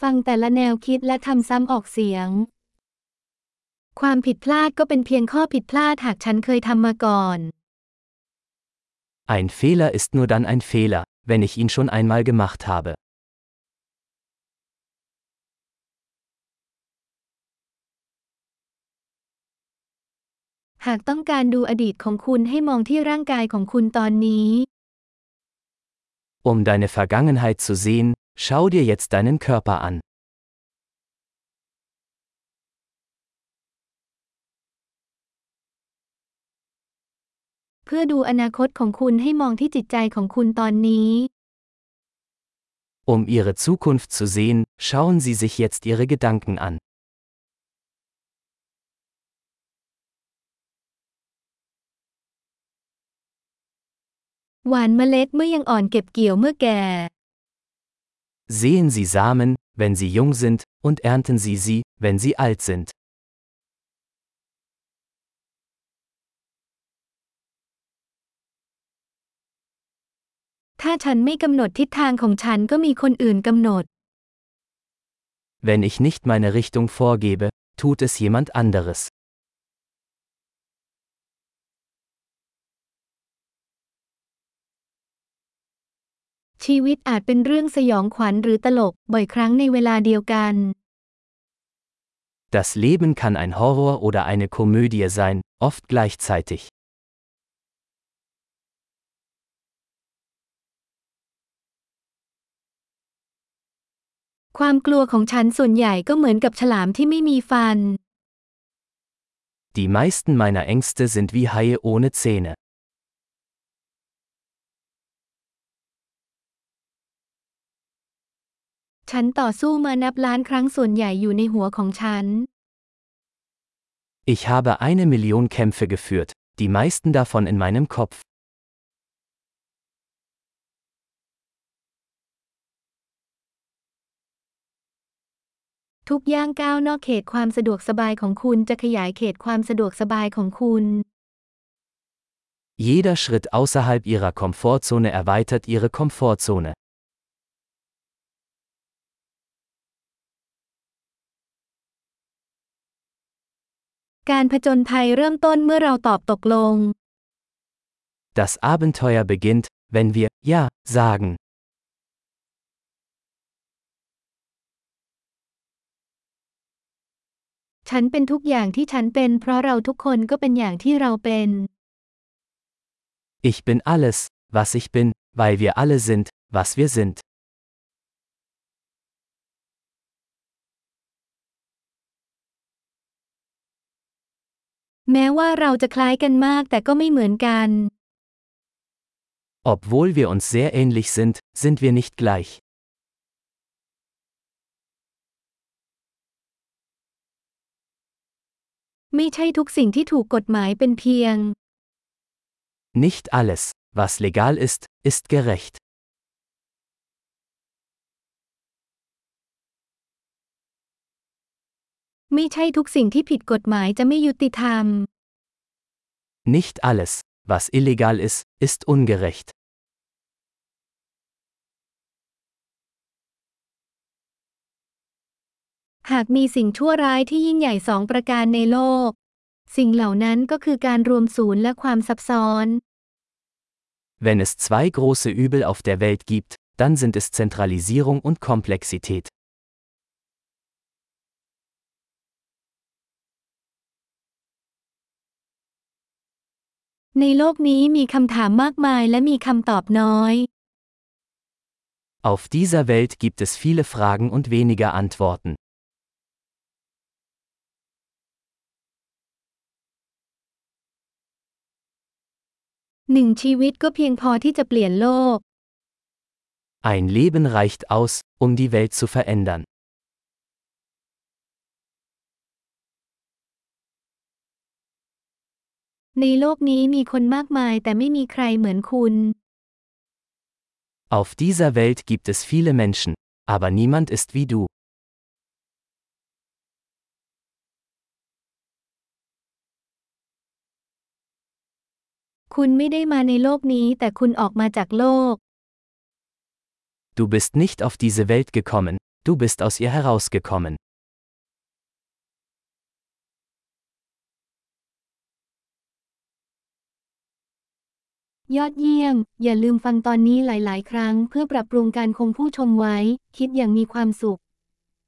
ฟังแต่ละแนวคิดและทำซ้ำออกเสียง ความผิดพลาดก็เป็นเพียงข้อผิดพลาดหากฉันเคยทำมาก่อน Ein Fehler ist nur dann ein Fehler, wenn ich ihn schon einmal gemacht habe. หากต้องการดูอดีตของคุณให้มองที่ร่างกายของคุณตอนนี้ Um deine Vergangenheit zu sehen, Schau dir jetzt deinen Körper an. Um ihre Zukunft zu sehen, schauen Sie sich jetzt Ihre Gedanken an. Sehen Sie Samen, wenn sie jung sind, und ernten Sie sie, wenn sie alt sind. Wenn ich nicht meine Richtung vorgebe, tut es jemand anderes. ชีวิตอาจเป็นเรื่องสยองขวัญหรือตลกบ่อยครั้งในเวลาเดียวกัน Das Leben kann ein Horror oder eine Komödie sein, oft gleichzeitig. ความกลัวของฉันส่วนใหญ่ก็เหมือนกับฉลามที่ไม่มีฟัน Die meisten meiner Ängste sind wie Haie ohne Zähne. ฉันต่อสู้มานับล้านครั้งส่วนใหญ่อยู่ในหัวของฉัน Ich habe eine Million Kämpfe geführt, die meisten davon in meinem Kopf. ทุกย่างก้าวนอกเขตความสะดวกสบายของคุณจะขยายเขตความสะดวกสบายของคุณ Jeder Schritt außerhalb ihrer Komfortzone erweitert ihre Komfortzone. การผจญภัยเริ่มต้นเมื่อเราตอบตกลง Das Abenteuer beginnt, wenn wir Ja sagen. ฉันเป็นทุกอย่างที่ฉันเป็นเพราะเราทุกคนก็เป็นอย่างที่เราเป็น Ich bin alles, was ich bin, weil wir alle sind, was wir sind. แม้ว่าเราจะคล้ายกันมากแต่ก็ไม่เหมือนกัน Obwohl wir uns sehr ähnlich sind, sind wir nicht gleich. ไม่ใช่ทุกสิ่งที่ถูกกฎหมายเป็นเพียง Nicht alles, was legal ist, ist gerecht. ไม่ใช่ทุกสิ่งที่ผิดกฎหมายจะไม่ยุติธรรม Nicht alles, was illegal ist, ist ungerecht. หากมีสิ่งชั่วร้ายที่ยิ่งใหญ่สองประการในโลก สิ่งเหล่านั้นก็คือการรวมศูนย์และความซับซ้อน Wenn es zwei große Übel auf der Welt gibt, dann sind es Zentralisierung und Komplexität. ในโลกนี้มีคำถามมากมายและมีคำตอบน้อย Auf dieser Welt gibt es viele Fragen und weniger Antworten. หนึ่งชีวิตก็เพียงพอที่จะเปลี่ยนโลก Ein Leben reicht aus, um die Welt zu verändern. ในโลกนี้มีคนมากมายแต่ไม่มีใครเหมือนคุณ Auf dieser Welt gibt es viele Menschen, aber niemand ist wie du. คุณไม่ได้มาในโลกนี้แต่คุณออกมาจากโลก Du bist nicht auf diese Welt gekommen, Du bist aus ihr herausgekommen. ยอดเยี่ยม อย่าลืมฟังตอนนี้หลาย ๆ ครั้ง เพื่อปรับปรุงการคงผู้ชมไว้ คิดอย่างมีความสุข